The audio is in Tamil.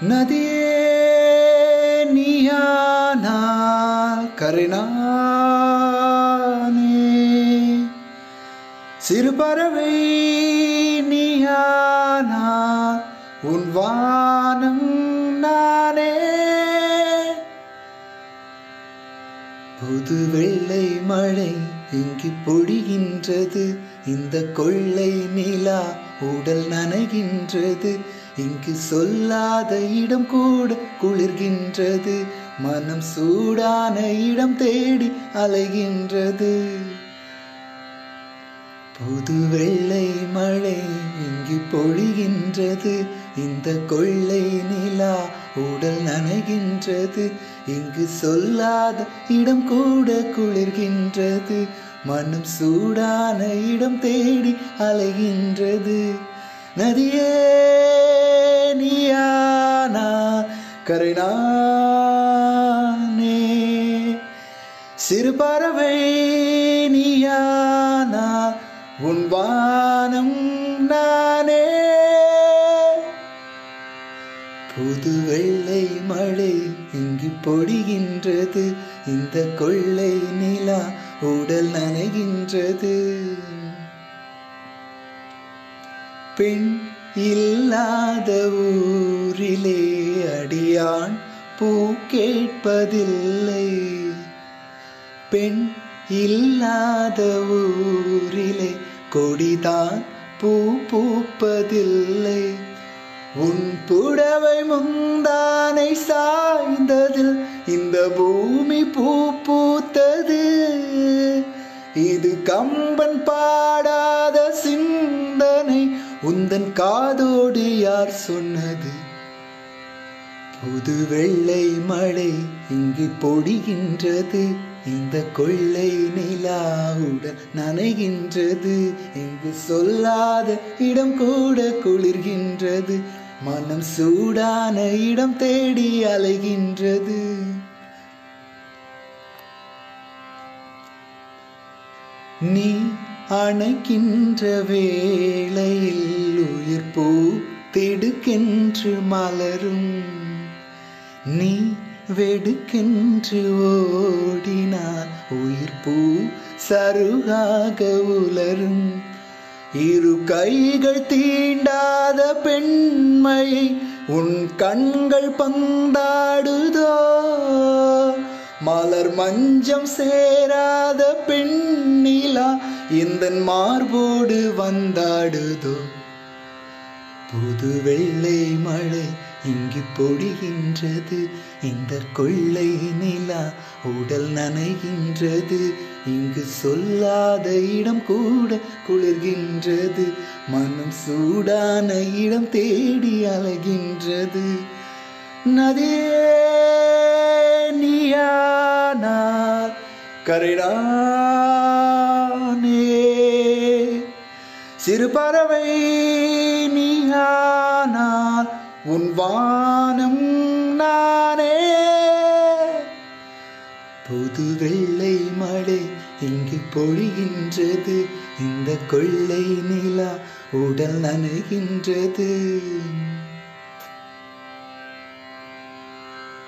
நதியே நீயானால் கருணானே. சிறுபறவை நீயானால் உன் வானம் நானே. புது வெள்ளை மழை இங்கு பொழிகின்றது இந்த கொள்ளை நிலா உடல் நனைகின்றது. இங்கு சொல்லாத இடம் கூட குளிர்கின்றது. மனம் சூடான இடம் தேடி அலைகின்றது. புது வெள்ளை மழை இங்கு பொழிகின்றது. இந்த கொள்ளை நிலா உடல் நனைகின்றது. இங்கு சொல்லாத இடம் கூட குளிர்கின்றது. மனம் சூடான இடம் தேடி அலைகின்றது. நதியே நீயானா கருணானே. சிறு பறவை நீயானா உன்வானம் நானே. புது வெள்ளை மழை இங்கு பொடிகின்றது இந்த கொள்ளை நிலா உடல் நனைகின்றது. பெண் இல்லாத ஊரிலே அடியான் பூ கேட்பதில்லை. பெண் இல்லாத ஊரிலே கொடிதான் பூ பூப்பதில்லை. உன் புடவை முந்தானை சாய்ந்ததில் இந்த பூமி பூ பூத்தது. இது கம்பன் பாடாத சிந்தனை உந்தன் காதோடு யார் சொன்னது? புது வெள்ளை மழை இங்கு பொடிகின்றது இந்த கொள்ளை நிலாவுடன் நனைகின்றது. இங்கு சொல்லாத இடம் கூட குளிர்கின்றது. மனம் சூடான இடம் தேடி அலைகின்றது. நீ அணைக்கின்ற வேளையில் உயிர் பூ திடுக்கென்று மலரும். நீ வெடுக்கென்று ஓடினார் உயிர் பூ சருகாக உலரும். இரு கைகள் தீண்டாத பெண்மை உன் கண்கள் பந்தாடுதோ? மலர் மஞ்சம் சேராத பெண்ணிலா இந்த மார்போடு வந்தாடுதோ? புது வெள்ளை மழை இங்கு பொழிகின்றது. இந்த கொள்ளை நிலா உடல் நனைகின்றது. இங்கு சொல்லாத இடம் கூட குளிர்கின்றது. மனம் சூடான இடம் தேடி அலைகின்றது. நதியே நீயானார் நானே சிறு பறவை நீயானால் உன் வானம் நானே. புது வெள்ளை மழை இங்கு பொழிகின்றது. இந்த கொள்ளை நிலா உடல் நனைகின்றது